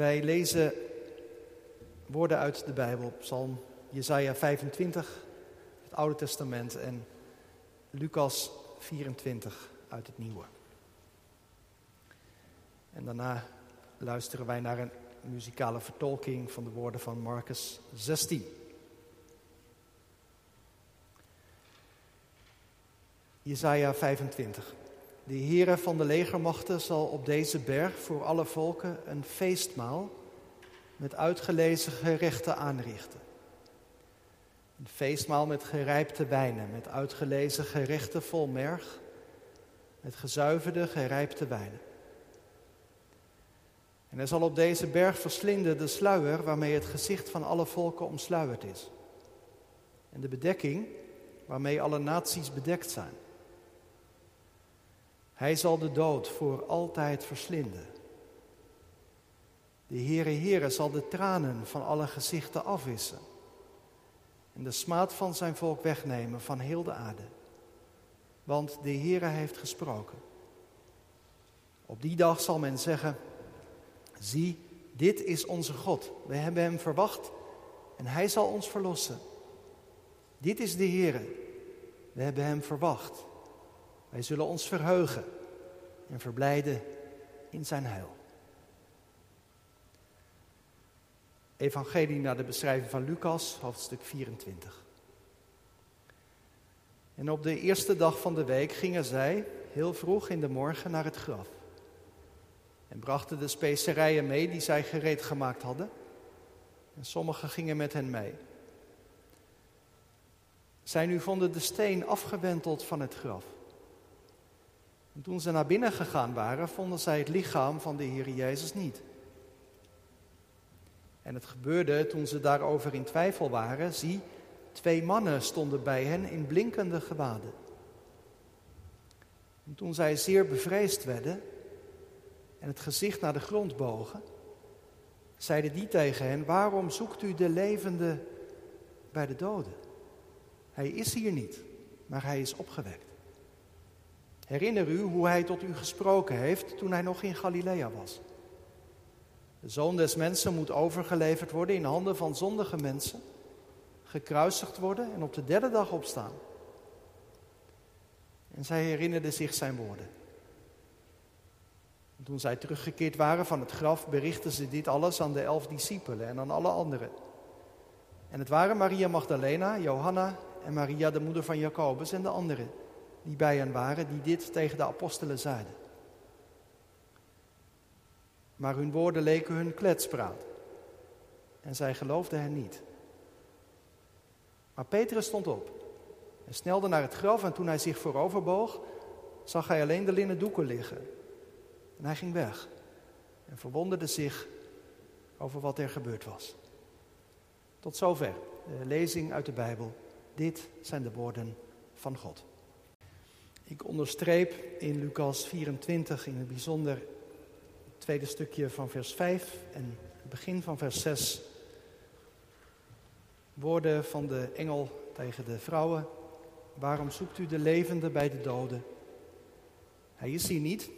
Wij lezen woorden uit de Bijbel, Psalm Jesaja 25, het Oude Testament en Lucas 24 uit het Nieuwe. En daarna luisteren wij naar een muzikale vertolking van de woorden van Marcus 16. Jesaja 25. De Heere van de legermachten zal op deze berg voor alle volken een feestmaal met uitgelezen gerechten aanrichten. Een feestmaal met gerijpte wijnen, met uitgelezen gerechten vol merg, met gezuiverde gerijpte wijnen. En hij zal op deze berg verslinden de sluier waarmee het gezicht van alle volken omsluierd is. En de bedekking waarmee alle naties bedekt zijn. Hij zal de dood voor altijd verslinden. De Heere Heere zal de tranen van alle gezichten afwissen en de smaad van zijn volk wegnemen van heel de aarde. Want de Heere heeft gesproken. Op die dag zal men zeggen, zie, dit is onze God. We hebben hem verwacht en hij zal ons verlossen. Dit is de Heere. We hebben hem verwacht. Wij zullen ons verheugen en verblijden in zijn heil. Evangelie naar de beschrijving van Lucas, hoofdstuk 24. En op de eerste dag van de week gingen zij heel vroeg in de morgen naar het graf. En brachten de specerijen mee die zij gereed gemaakt hadden. En sommigen gingen met hen mee. Zij nu vonden de steen afgewenteld van het graf. En toen ze naar binnen gegaan waren, vonden zij het lichaam van de Heer Jezus niet. En het gebeurde toen ze daarover in twijfel waren, zie, twee mannen stonden bij hen in blinkende gewaden. En toen zij zeer bevreesd werden en het gezicht naar de grond bogen, zeiden die tegen hen, waarom zoekt u de levende bij de doden? Hij is hier niet, maar hij is opgewekt. Herinner u hoe hij tot u gesproken heeft toen hij nog in Galilea was. De zoon des mensen moet overgeleverd worden in handen van zondige mensen, gekruisigd worden en op de derde dag opstaan. En zij herinnerden zich zijn woorden. En toen zij teruggekeerd waren van het graf, berichtten ze dit alles aan de elf discipelen en aan alle anderen. En het waren Maria Magdalena, Johanna en Maria, de moeder van Jacobus en de anderen die bij hen waren, die dit tegen de apostelen zeiden. Maar hun woorden leken hun kletspraat. En zij geloofden hen niet. Maar Petrus stond op en snelde naar het graf en toen hij zich vooroverboog, zag hij alleen de linnen doeken liggen. En hij ging weg en verwonderde zich over wat er gebeurd was. Tot zover de lezing uit de Bijbel. Dit zijn de woorden van God. Ik onderstreep in Lucas 24 in het bijzonder het tweede stukje van vers 5 en het begin van vers 6. Woorden van de engel tegen de vrouwen. Waarom zoekt u de levende bij de doden? Hij is hier niet,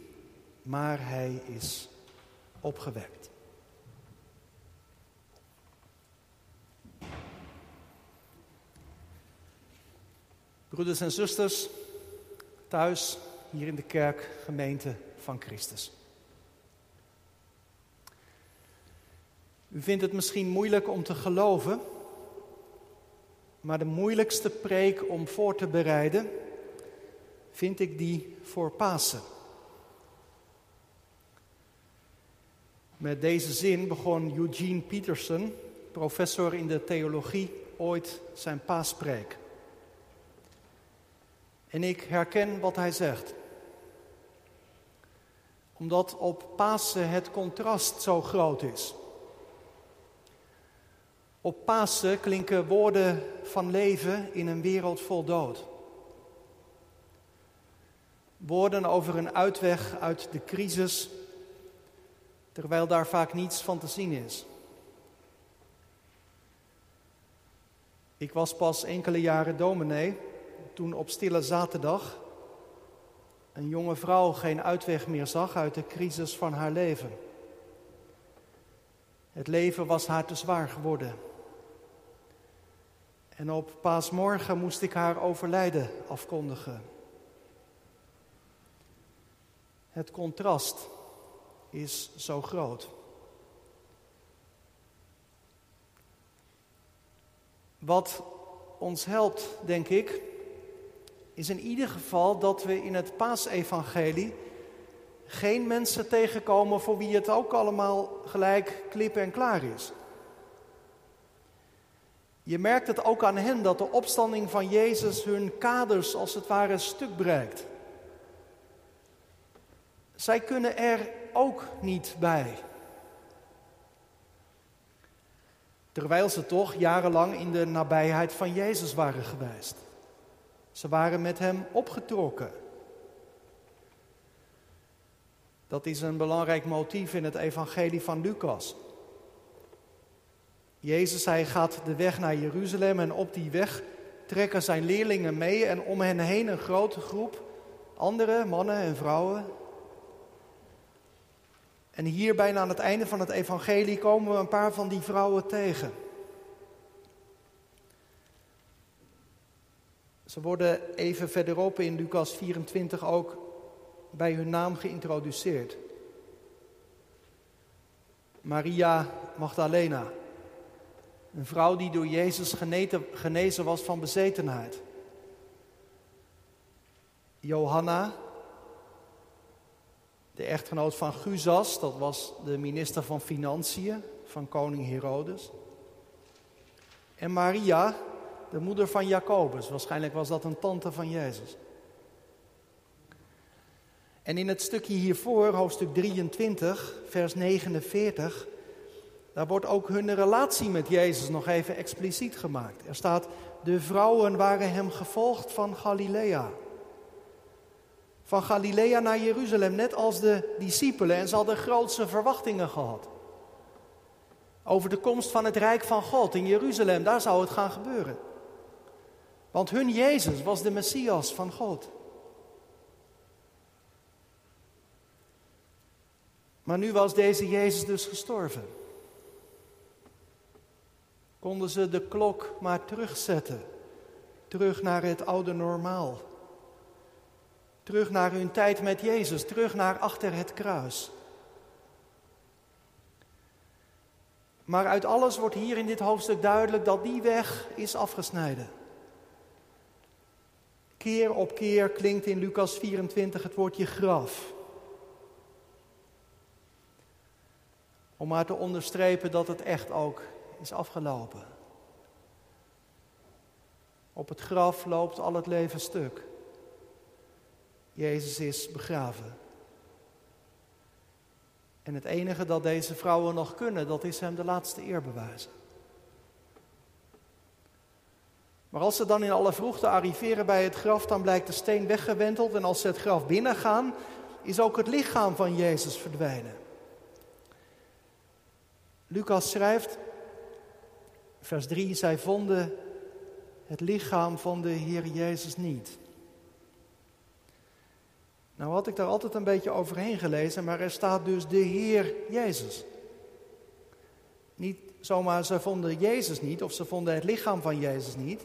maar hij is opgewekt. Broeders en zusters, thuis, hier in de kerk, gemeente van Christus. U vindt het misschien moeilijk om te geloven, maar de moeilijkste preek om voor te bereiden vind ik die voor Pasen. Met deze zin begon Eugene Peterson, professor in de theologie, ooit zijn paaspreek. En ik herken wat hij zegt. Omdat op Pasen het contrast zo groot is. Op Pasen klinken woorden van leven in een wereld vol dood. Woorden over een uitweg uit de crisis, terwijl daar vaak niets van te zien is. Ik was pas enkele jaren dominee toen op stille zaterdag een jonge vrouw geen uitweg meer zag uit de crisis van haar leven. Het leven was haar te zwaar geworden. En op paasmorgen moest ik haar overlijden afkondigen. Het contrast is zo groot. Wat ons helpt, denk ik, is in ieder geval dat we in het paasevangelie geen mensen tegenkomen voor wie het ook allemaal gelijk klip en klaar is. Je merkt het ook aan hen dat de opstanding van Jezus hun kaders als het ware stuk breekt. Zij kunnen er ook niet bij. Terwijl ze toch jarenlang in de nabijheid van Jezus waren geweest. Ze waren met hem opgetrokken. Dat is een belangrijk motief in het evangelie van Lucas. Jezus, hij gaat de weg naar Jeruzalem en op die weg trekken zijn leerlingen mee en om hen heen een grote groep andere mannen en vrouwen. En hier bijna aan het einde van het evangelie komen we een paar van die vrouwen tegen. Ze worden even verderop in Lucas 24 ook bij hun naam geïntroduceerd. Maria Magdalena, een vrouw die door Jezus genezen was van bezetenheid. Johanna, de echtgenoot van Guzas, dat was de minister van Financiën van koning Herodes. En Maria, de moeder van Jacobus, waarschijnlijk was dat een tante van Jezus. En in het stukje hiervoor, hoofdstuk 23, vers 49, daar wordt ook hun relatie met Jezus nog even expliciet gemaakt. Er staat, de vrouwen waren hem gevolgd van Galilea. Van Galilea naar Jeruzalem, net als de discipelen. En ze hadden grootse verwachtingen gehad. Over de komst van het Rijk van God in Jeruzalem, daar zou het gaan gebeuren. Want hun Jezus was de Messias van God. Maar nu was deze Jezus dus gestorven. Konden ze de klok maar terugzetten, terug naar het oude normaal. Terug naar hun tijd met Jezus, terug naar achter het kruis. Maar uit alles wordt hier in dit hoofdstuk duidelijk dat die weg is afgesneden. Keer op keer klinkt in Lucas 24 het woordje graf. Om maar te onderstrepen dat het echt ook is afgelopen. Op het graf loopt al het leven stuk. Jezus is begraven. En het enige dat deze vrouwen nog kunnen, dat is hem de laatste eer bewijzen. Maar als ze dan in alle vroegte arriveren bij het graf, dan blijkt de steen weggewenteld. En als ze het graf binnengaan, is ook het lichaam van Jezus verdwenen. Lucas schrijft, vers 3, zij vonden het lichaam van de Heer Jezus niet. Nou had ik daar altijd een beetje overheen gelezen, maar er staat dus de Heer Jezus. Niet zomaar ze vonden Jezus niet of ze vonden het lichaam van Jezus niet,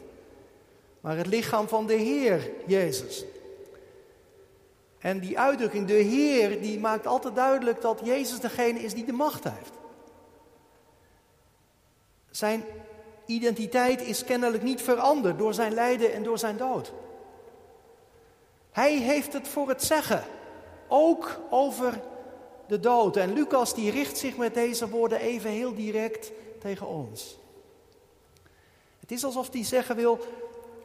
maar het lichaam van de Heer Jezus. En die uitdrukking, de Heer, die maakt altijd duidelijk dat Jezus degene is die de macht heeft. Zijn identiteit is kennelijk niet veranderd door zijn lijden en door zijn dood. Hij heeft het voor het zeggen, ook over de dood. En Lucas die richt zich met deze woorden even heel direct tegen ons. Het is alsof hij zeggen wil,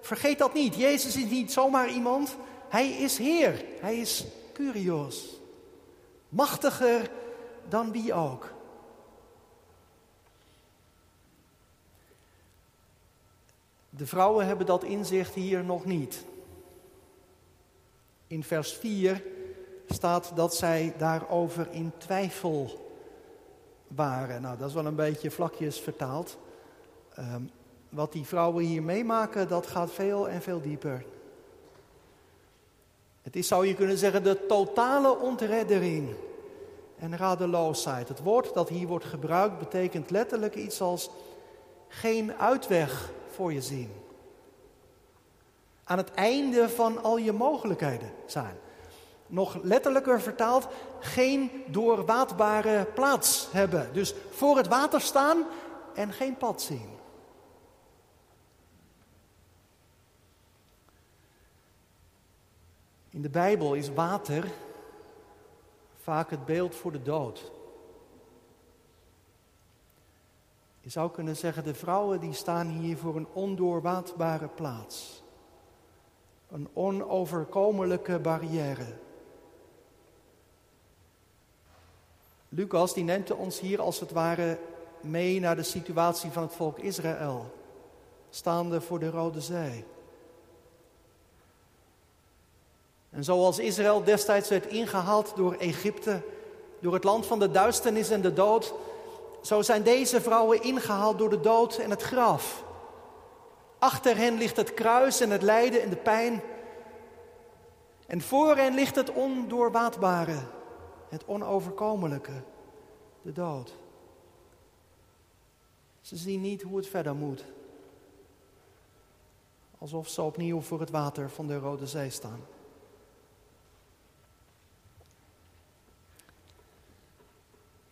vergeet dat niet. Jezus is niet zomaar iemand, hij is Heer, hij is Curios. Machtiger dan wie ook. De vrouwen hebben dat inzicht hier nog niet. In vers 4 staat dat zij daarover in twijfel waren. Nou, dat is wel een beetje vlakjes vertaald. Ehm, wat die vrouwen hier meemaken, dat gaat veel en veel dieper. Het is, zou je kunnen zeggen, de totale ontreddering en radeloosheid. Het woord dat hier wordt gebruikt betekent letterlijk iets als geen uitweg voor je zien. Aan het einde van al je mogelijkheden zijn. Nog letterlijker vertaald, geen doorwaadbare plaats hebben. Dus voor het water staan en geen pad zien. In de Bijbel is water vaak het beeld voor de dood. Je zou kunnen zeggen, de vrouwen die staan hier voor een ondoorwaadbare plaats. Een onoverkomelijke barrière. Lucas die neemt ons hier als het ware mee naar de situatie van het volk Israël, staande voor de Rode Zee. En zoals Israël destijds werd ingehaald door Egypte, door het land van de duisternis en de dood, zo zijn deze vrouwen ingehaald door de dood en het graf. Achter hen ligt het kruis en het lijden en de pijn. En voor hen ligt het ondoorwaadbare, het onoverkomelijke, de dood. Ze zien niet hoe het verder moet. Alsof ze opnieuw voor het water van de Rode Zee staan.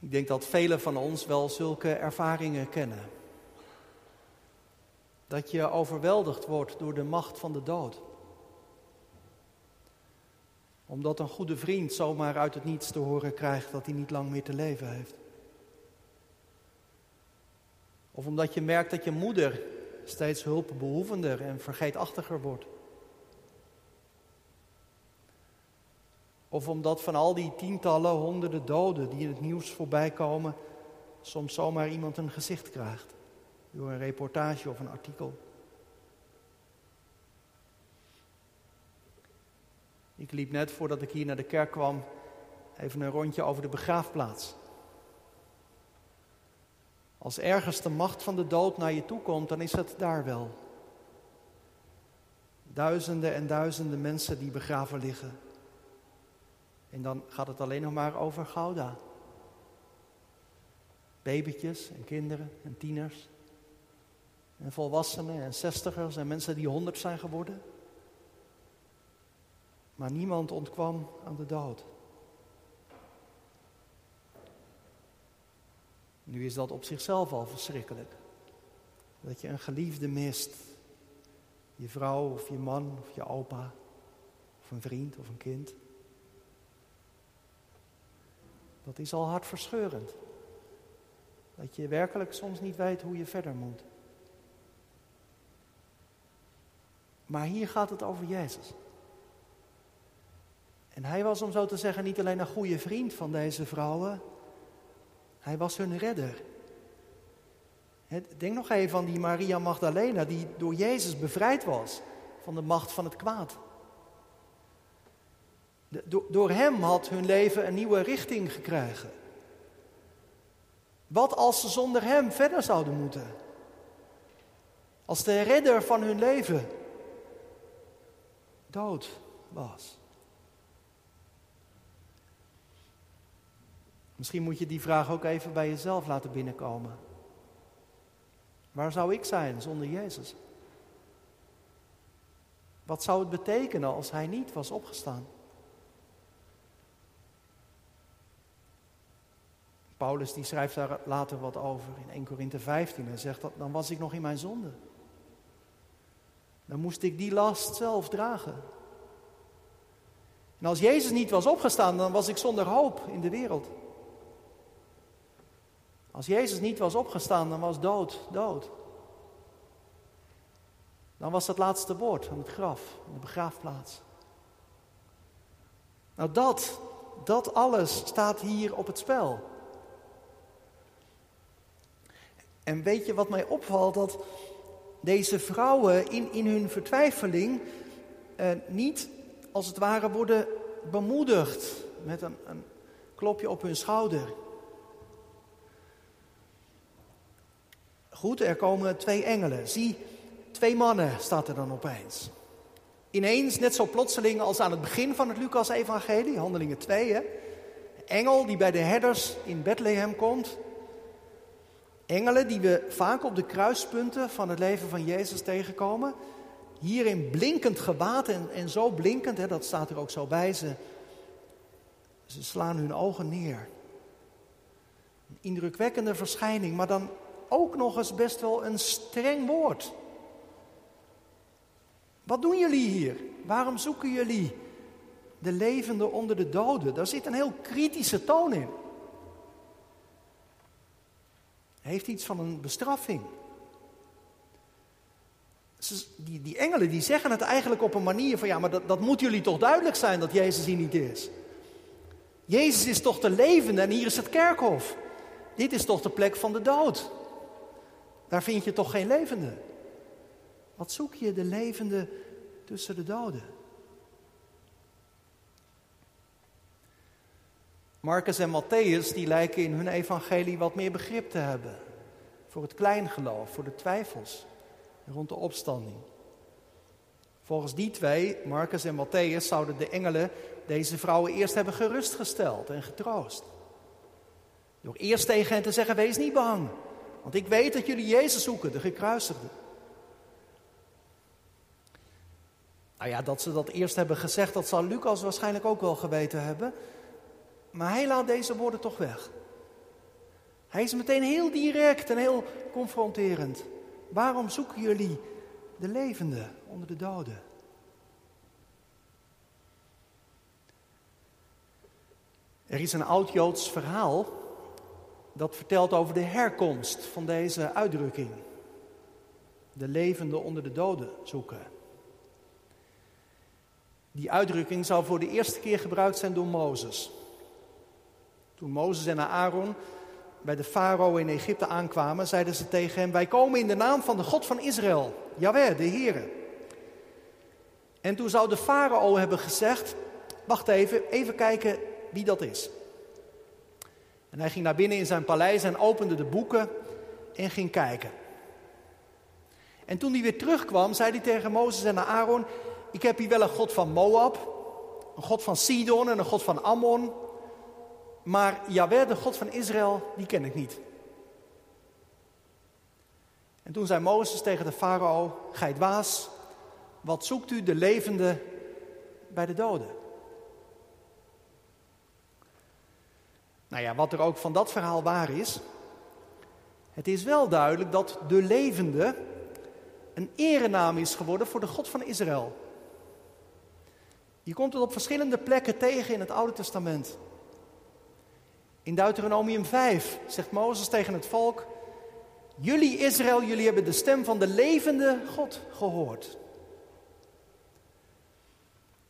Ik denk dat velen van ons wel zulke ervaringen kennen. Dat je overweldigd wordt door de macht van de dood. Omdat een goede vriend zomaar uit het niets te horen krijgt dat hij niet lang meer te leven heeft. Of omdat je merkt dat je moeder steeds hulpbehoevender en vergeetachtiger wordt. Of omdat van al die tientallen, honderden doden die in het nieuws voorbij komen, soms zomaar iemand een gezicht krijgt. Door een reportage of een artikel. Ik liep net voordat ik hier naar de kerk kwam even een rondje over de begraafplaats. Als ergens de macht van de dood naar je toe komt, dan is het daar wel. Duizenden en duizenden mensen die begraven liggen. En dan gaat het alleen nog maar over Gouda. Babytjes en kinderen en tieners. En volwassenen en zestigers en mensen die honderd zijn geworden. Maar niemand ontkwam aan de dood. Nu is dat op zichzelf al verschrikkelijk. Dat je een geliefde mist. Je vrouw of je man of je opa. Of een vriend of een kind. Dat is al hartverscheurend. Dat je werkelijk soms niet weet hoe je verder moet. Maar hier gaat het over Jezus. En hij was, om zo te zeggen, niet alleen een goede vriend van deze vrouwen. Hij was hun redder. Denk nog even aan die Maria Magdalena, die door Jezus bevrijd was van de macht van het kwaad. Door hem had hun leven een nieuwe richting gekregen. Wat als ze zonder hem verder zouden moeten? Als de redder van hun leven dood was. Misschien moet je die vraag ook even bij jezelf laten binnenkomen. Waar zou ik zijn zonder Jezus? Wat zou het betekenen als Hij niet was opgestaan? Paulus die schrijft daar later wat over in 1 Korinthe 15 en zegt dat dan was ik nog in mijn zonde. Dan moest ik die last zelf dragen. En als Jezus niet was opgestaan, dan was ik zonder hoop in de wereld. Als Jezus niet was opgestaan, dan was dood, dood. Dan was het laatste woord aan het graf, aan de begraafplaats. Nou, dat, dat alles staat hier op het spel. En weet je wat mij opvalt? Dat deze vrouwen in, in hun vertwijfeling eh, niet als het ware worden bemoedigd met een, een klopje op hun schouder. Goed, er komen twee engelen. Zie, twee mannen staat er dan opeens. Ineens, net zo plotseling als aan het begin van het Lucas-evangelie, handelingen 2, hè? engel die bij de herders in Bethlehem komt. Engelen die we vaak op de kruispunten van het leven van Jezus tegenkomen. Hier in blinkend gewaad en, en zo blinkend, hè, dat staat er ook zo bij. Ze, ze slaan hun ogen neer. Een indrukwekkende verschijning, maar dan ook nog eens best wel een streng woord. Wat doen jullie hier? Waarom zoeken jullie de levende onder de doden? Daar zit een heel kritische toon in. Heeft iets van een bestraffing. Die, die engelen die zeggen het eigenlijk op een manier van ja, maar dat, dat moet jullie toch duidelijk zijn dat Jezus hier niet is. Jezus is toch de levende en hier is het kerkhof. Dit is toch de plek van de dood. Daar vind je toch geen levende. Wat zoek je de levende tussen de doden? Marcus en Matthäus die lijken in hun evangelie wat meer begrip te hebben voor het kleingeloof, voor de twijfels rond de opstanding. Volgens die twee, Marcus en Matthäus, zouden de engelen deze vrouwen eerst hebben gerustgesteld en getroost. Door eerst tegen hen te zeggen: Wees niet bang, want ik weet dat jullie Jezus zoeken, de gekruisigde. Nou ja, dat ze dat eerst hebben gezegd, dat zal Lucas waarschijnlijk ook wel geweten hebben. Maar hij laat deze woorden toch weg. Hij is meteen heel direct en heel confronterend. Waarom zoeken jullie de levende onder de doden? Er is een oud-Joods verhaal dat vertelt over de herkomst van deze uitdrukking. De levende onder de doden zoeken. Die uitdrukking zou voor de eerste keer gebruikt zijn door Mozes. Toen Mozes en Aaron bij de farao in Egypte aankwamen, zeiden ze tegen hem: Wij komen in de naam van de God van Israël, Jaweh, de Heere. En toen zou de farao hebben gezegd: Wacht even, even kijken wie dat is. En hij ging naar binnen in zijn paleis en opende de boeken en ging kijken. En toen hij weer terugkwam, zei hij tegen Mozes en Aaron: Ik heb hier wel een God van Moab, een God van Sidon en een God van Ammon. Maar Jaweh, de God van Israël, die ken ik niet. En toen zei Mozes tegen de farao: Gij dwaas, wat zoekt u de levende bij de doden? Nou ja, wat er ook van dat verhaal waar is. Het is wel duidelijk dat de levende een erenaam is geworden voor de God van Israël. Je komt het op verschillende plekken tegen in het Oude Testament. In Deuteronomium 5 zegt Mozes tegen het volk: Jullie Israël, jullie hebben de stem van de levende God gehoord.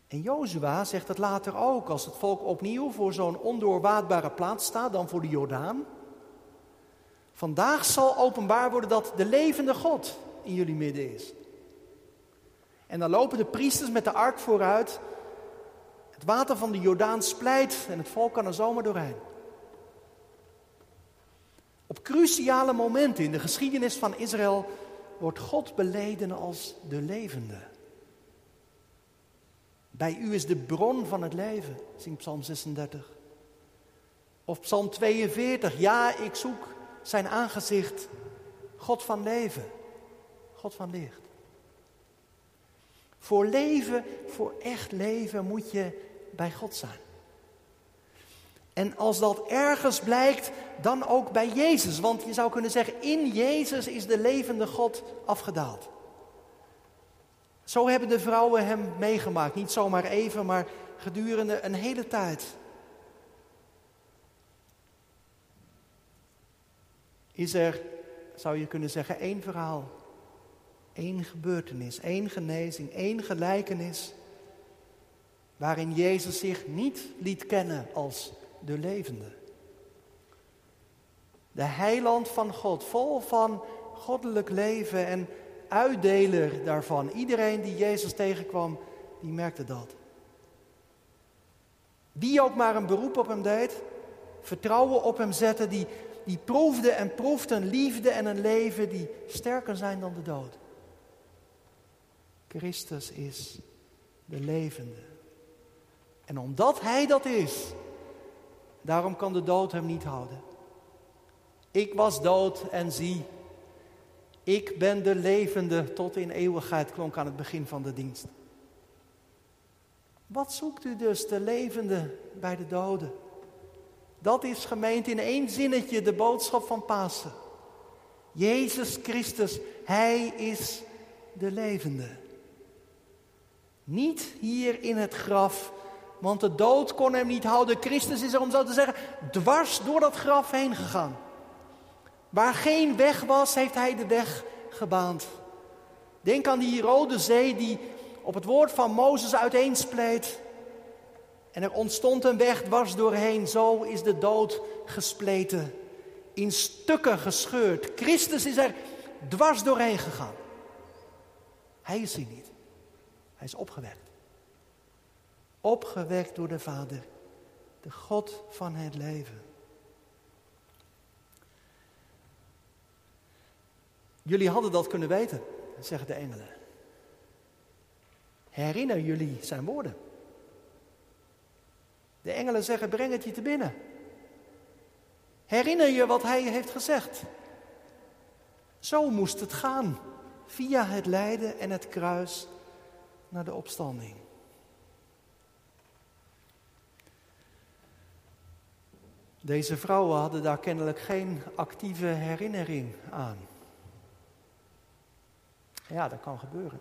En Jozua zegt het later ook, als het volk opnieuw voor zo'n ondoorwaadbare plaats staat, dan voor de Jordaan. Vandaag zal openbaar worden dat de levende God in jullie midden is. En dan lopen de priesters met de ark vooruit. Het water van de Jordaan splijt en het volk kan er zomaar doorheen. Op cruciale momenten in de geschiedenis van Israël wordt God beleden als de levende. Bij u is de bron van het leven, zingt Psalm 36. Of Psalm 42, ja, ik zoek zijn aangezicht, God van leven, God van licht. Voor leven, voor echt leven moet je bij God zijn. En als dat ergens blijkt, dan ook bij Jezus. Want je zou kunnen zeggen, in Jezus is de levende God afgedaald. Zo hebben de vrouwen hem meegemaakt. Niet zomaar even, maar gedurende een hele tijd. Is er, zou je kunnen zeggen, één verhaal. één gebeurtenis, één genezing, één gelijkenis. Waarin Jezus zich niet liet kennen als de levende. De heiland van God, vol van goddelijk leven en uitdeler daarvan. Iedereen die Jezus tegenkwam, die merkte dat. Wie ook maar een beroep op hem deed, vertrouwen op hem zette, die, die proefde en proefde een liefde en een leven die sterker zijn dan de dood. Christus is de levende. En omdat Hij dat is, Daarom kan de dood hem niet houden. Ik was dood en zie, ik ben de levende tot in eeuwigheid, klonk aan het begin van de dienst. Wat zoekt u dus, de levende bij de doden? Dat is gemeend in één zinnetje de boodschap van Pasen. Jezus Christus, Hij is de levende. Niet hier in het graf, want de dood kon hem niet houden. Christus is er, om zo te zeggen, dwars door dat graf heen gegaan. Waar geen weg was, heeft Hij de weg gebaand. Denk aan die rode zee die op het woord van Mozes uiteenspleet. En er ontstond een weg dwars doorheen. Zo is de dood gespleten. In stukken gescheurd. Christus is er dwars doorheen gegaan. Hij is hier niet. Hij is opgewekt. Opgewekt door de Vader. De God van het leven. Jullie hadden dat kunnen weten, zeggen de engelen. Herinner jullie zijn woorden. De engelen zeggen: breng het je te binnen. Herinner je wat hij heeft gezegd. Zo moest het gaan, via het lijden en het kruis naar de opstanding. Deze vrouwen hadden daar kennelijk geen actieve herinnering aan. Ja, dat kan gebeuren.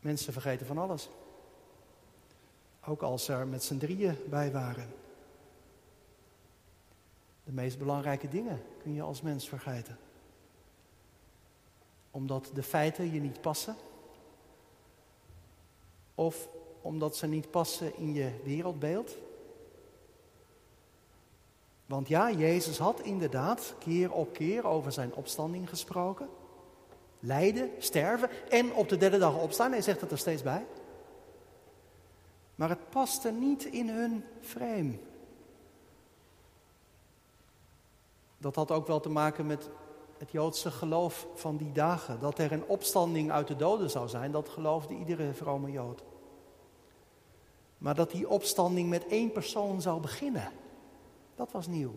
Mensen vergeten van alles. Ook als ze er met z'n drieën bij waren. De meest belangrijke dingen kun je als mens vergeten. Omdat de feiten je niet passen. Of omdat ze niet passen in je wereldbeeld. Want ja, Jezus had inderdaad keer op keer over zijn opstanding gesproken lijden, sterven en op de derde dag opstaan. Hij zegt het er steeds bij. Maar het paste niet in hun frame. Dat had ook wel te maken met het Joodse geloof van die dagen. Dat er een opstanding uit de doden zou zijn, dat geloofde iedere vrome Jood. Maar dat die opstanding met één persoon zou beginnen, dat was nieuw.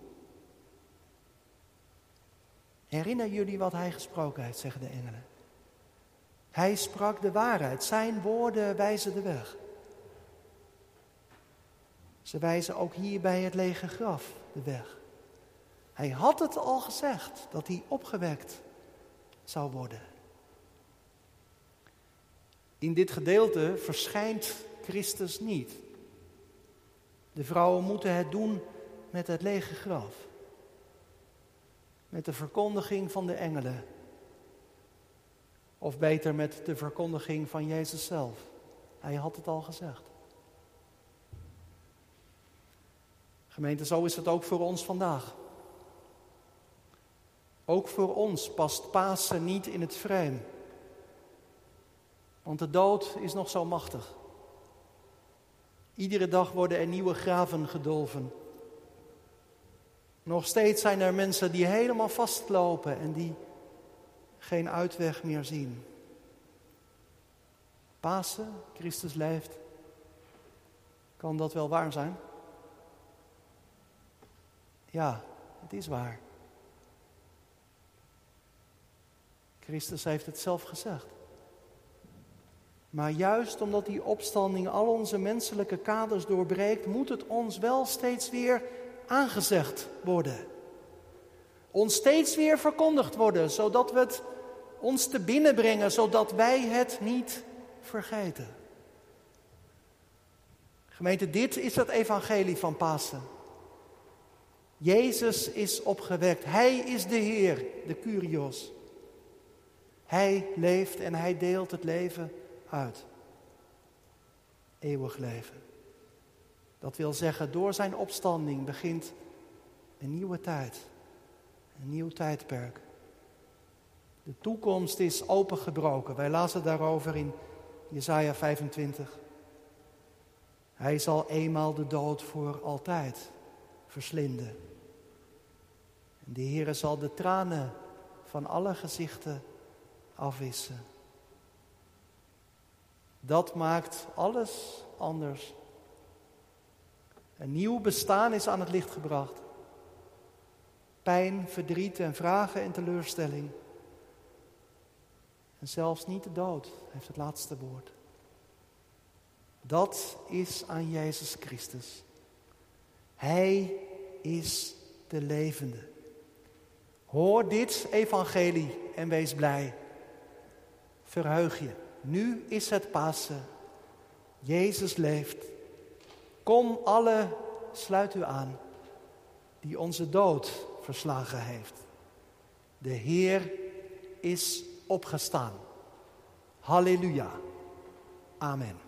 Herinner jullie wat hij gesproken heeft, zeggen de engelen. Hij sprak de waarheid. Zijn woorden wijzen de weg. Ze wijzen ook hier bij het lege graf de weg. Hij had het al gezegd dat hij opgewekt zou worden. In dit gedeelte verschijnt Christus niet. De vrouwen moeten het doen met het lege graf met de verkondiging van de engelen. Of beter met de verkondiging van Jezus zelf. Hij had het al gezegd. Gemeente, zo is het ook voor ons vandaag. Ook voor ons past Pasen niet in het vreemd. Want de dood is nog zo machtig. Iedere dag worden er nieuwe graven gedolven. Nog steeds zijn er mensen die helemaal vastlopen en die geen uitweg meer zien. Pasen, Christus leeft. Kan dat wel waar zijn? Ja, het is waar. Christus heeft het zelf gezegd. Maar juist omdat die opstanding al onze menselijke kaders doorbreekt, moet het ons wel steeds weer aangezegd worden. Ons steeds weer verkondigd worden, zodat we het ons te binnen brengen, zodat wij het niet vergeten. Gemeente, dit is het evangelie van Pasen. Jezus is opgewekt. Hij is de Heer, de Curios. Hij leeft en hij deelt het leven uit. Eeuwig leven. Dat wil zeggen, door zijn opstanding begint een nieuwe tijd, een nieuw tijdperk. De toekomst is opengebroken. Wij lazen daarover in Jesaja 25. Hij zal eenmaal de dood voor altijd verslinden. En de Heere zal de tranen van alle gezichten afwissen. Dat maakt alles anders Een nieuw bestaan is aan het licht gebracht. Pijn, verdriet en vragen en teleurstelling. En zelfs niet de dood heeft het laatste woord. Dat is aan Jezus Christus. Hij is de levende. Hoor dit evangelie en wees blij. Verheug je. Nu is het Pasen. Jezus leeft. Kom alle, sluit u aan, die onze dood verslagen heeft. De Heer is opgestaan. Halleluja. Amen.